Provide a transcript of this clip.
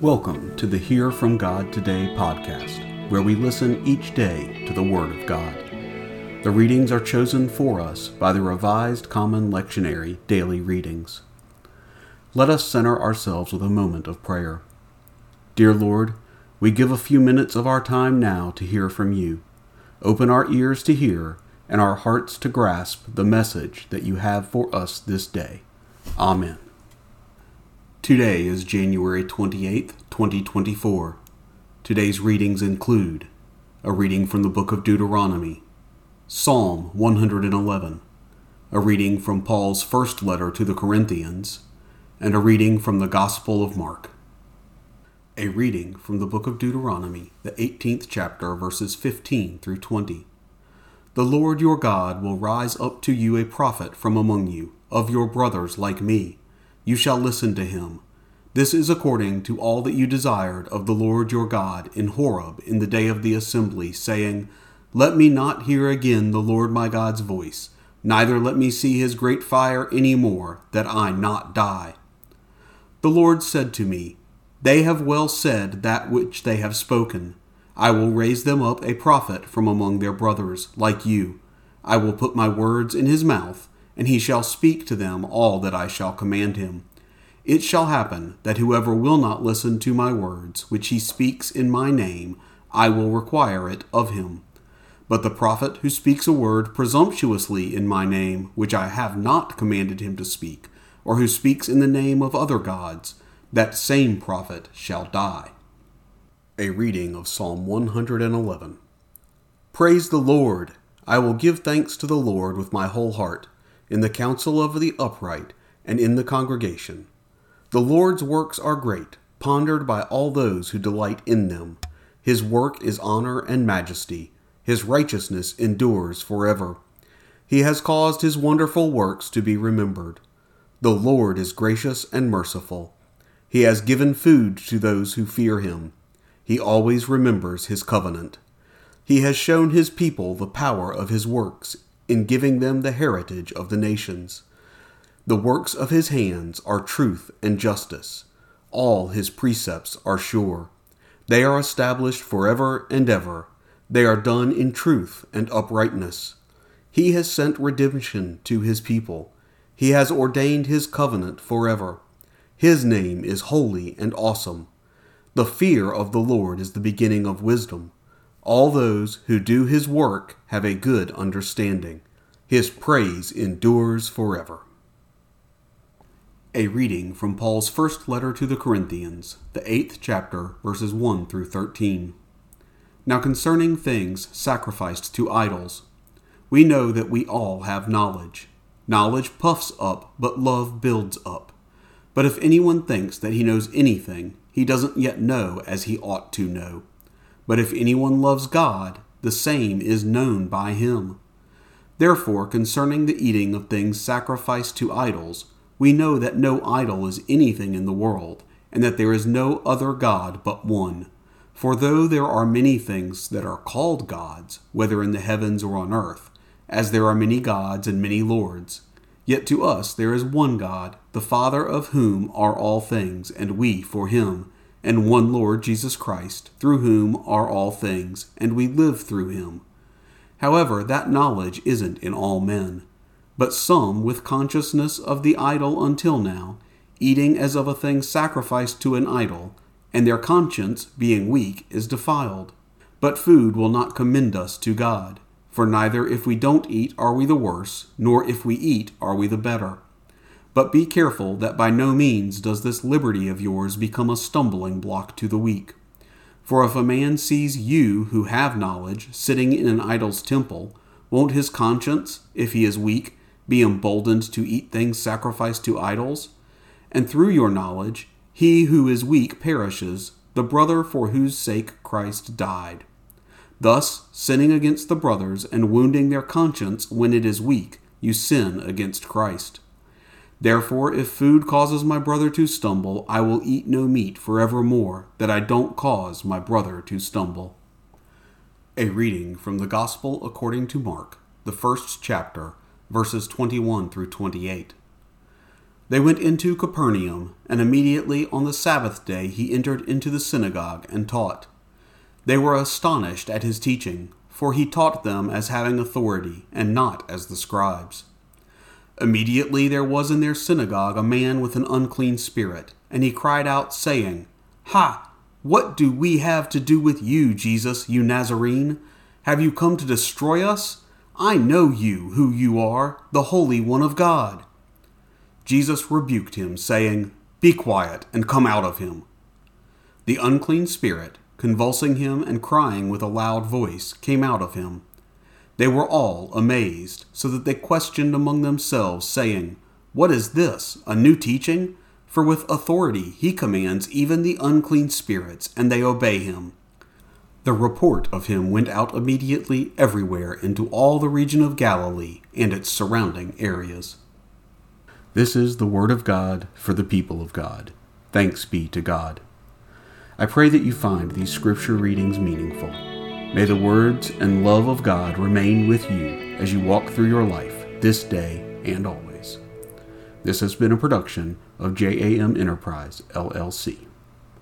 Welcome to the Hear from God Today podcast, where we listen each day to the Word of God. The readings are chosen for us by the Revised Common Lectionary Daily Readings. Let us center ourselves with a moment of prayer. Dear Lord, we give a few minutes of our time now to hear from you. Open our ears to hear and our hearts to grasp the message that you have for us this day. Amen. Today is January 28th, 2024. Today's readings include a reading from the book of Deuteronomy, Psalm 111, a reading from Paul's first letter to the Corinthians, and a reading from the Gospel of Mark. A reading from the book of Deuteronomy, the 18th chapter, verses 15 through 20. The Lord your God will rise up to you a prophet from among you, of your brothers like me you shall listen to him. This is according to all that you desired of the Lord your God in Horeb in the day of the assembly, saying, Let me not hear again the Lord my God's voice, neither let me see his great fire any more, that I not die. The Lord said to me, They have well said that which they have spoken. I will raise them up a prophet from among their brothers, like you. I will put my words in his mouth and he shall speak to them all that I shall command him. It shall happen that whoever will not listen to my words, which he speaks in my name, I will require it of him. But the prophet who speaks a word presumptuously in my name, which I have not commanded him to speak, or who speaks in the name of other gods, that same prophet shall die. A reading of Psalm 111. Praise the Lord! I will give thanks to the Lord with my whole heart in the council of the upright, and in the congregation. The Lord's works are great, pondered by all those who delight in them. His work is honor and majesty. His righteousness endures forever. He has caused his wonderful works to be remembered. The Lord is gracious and merciful. He has given food to those who fear him. He always remembers his covenant. He has shown his people the power of his works in giving them the heritage of the nations. The works of his hands are truth and justice. All his precepts are sure. They are established forever and ever. They are done in truth and uprightness. He has sent redemption to his people. He has ordained his covenant forever. His name is holy and awesome. The fear of the Lord is the beginning of wisdom. All those who do his work have a good understanding. His praise endures forever. A reading from Paul's first letter to the Corinthians, the eighth chapter, verses 1 through 13. Now concerning things sacrificed to idols, we know that we all have knowledge. Knowledge puffs up, but love builds up. But if anyone thinks that he knows anything, he doesn't yet know as he ought to know. But if anyone loves God, the same is known by him. Therefore, concerning the eating of things sacrificed to idols, we know that no idol is anything in the world, and that there is no other God but one. For though there are many things that are called gods, whether in the heavens or on earth, as there are many gods and many lords, yet to us there is one God, the Father of whom are all things, and we for him and one Lord Jesus Christ, through whom are all things, and we live through him. However, that knowledge isn't in all men, but some with consciousness of the idol until now, eating as of a thing sacrificed to an idol, and their conscience, being weak, is defiled. But food will not commend us to God, for neither if we don't eat are we the worse, nor if we eat are we the better. But be careful that by no means does this liberty of yours become a stumbling block to the weak. For if a man sees you who have knowledge sitting in an idol's temple, won't his conscience, if he is weak, be emboldened to eat things sacrificed to idols? And through your knowledge, he who is weak perishes, the brother for whose sake Christ died. Thus, sinning against the brothers and wounding their conscience when it is weak, you sin against Christ. Therefore, if food causes my brother to stumble, I will eat no meat forevermore, that I don't cause my brother to stumble. A reading from the Gospel according to Mark, the first chapter, verses 21 through 28. They went into Capernaum, and immediately on the Sabbath day he entered into the synagogue and taught. They were astonished at his teaching, for he taught them as having authority, and not as the scribes. Immediately there was in their synagogue a man with an unclean spirit, and he cried out, saying, Ha! What do we have to do with you, Jesus, you Nazarene? Have you come to destroy us? I know you, who you are, the Holy One of God. Jesus rebuked him, saying, Be quiet, and come out of him. The unclean spirit, convulsing him and crying with a loud voice, came out of him. They were all amazed, so that they questioned among themselves, saying, What is this? A new teaching? For with authority he commands even the unclean spirits, and they obey him. The report of him went out immediately everywhere into all the region of Galilee and its surrounding areas. This is the word of God for the people of God. Thanks be to God. I pray that you find these scripture readings meaningful. May the words and love of God remain with you as you walk through your life this day and always. This has been a production of JAM Enterprise, LLC.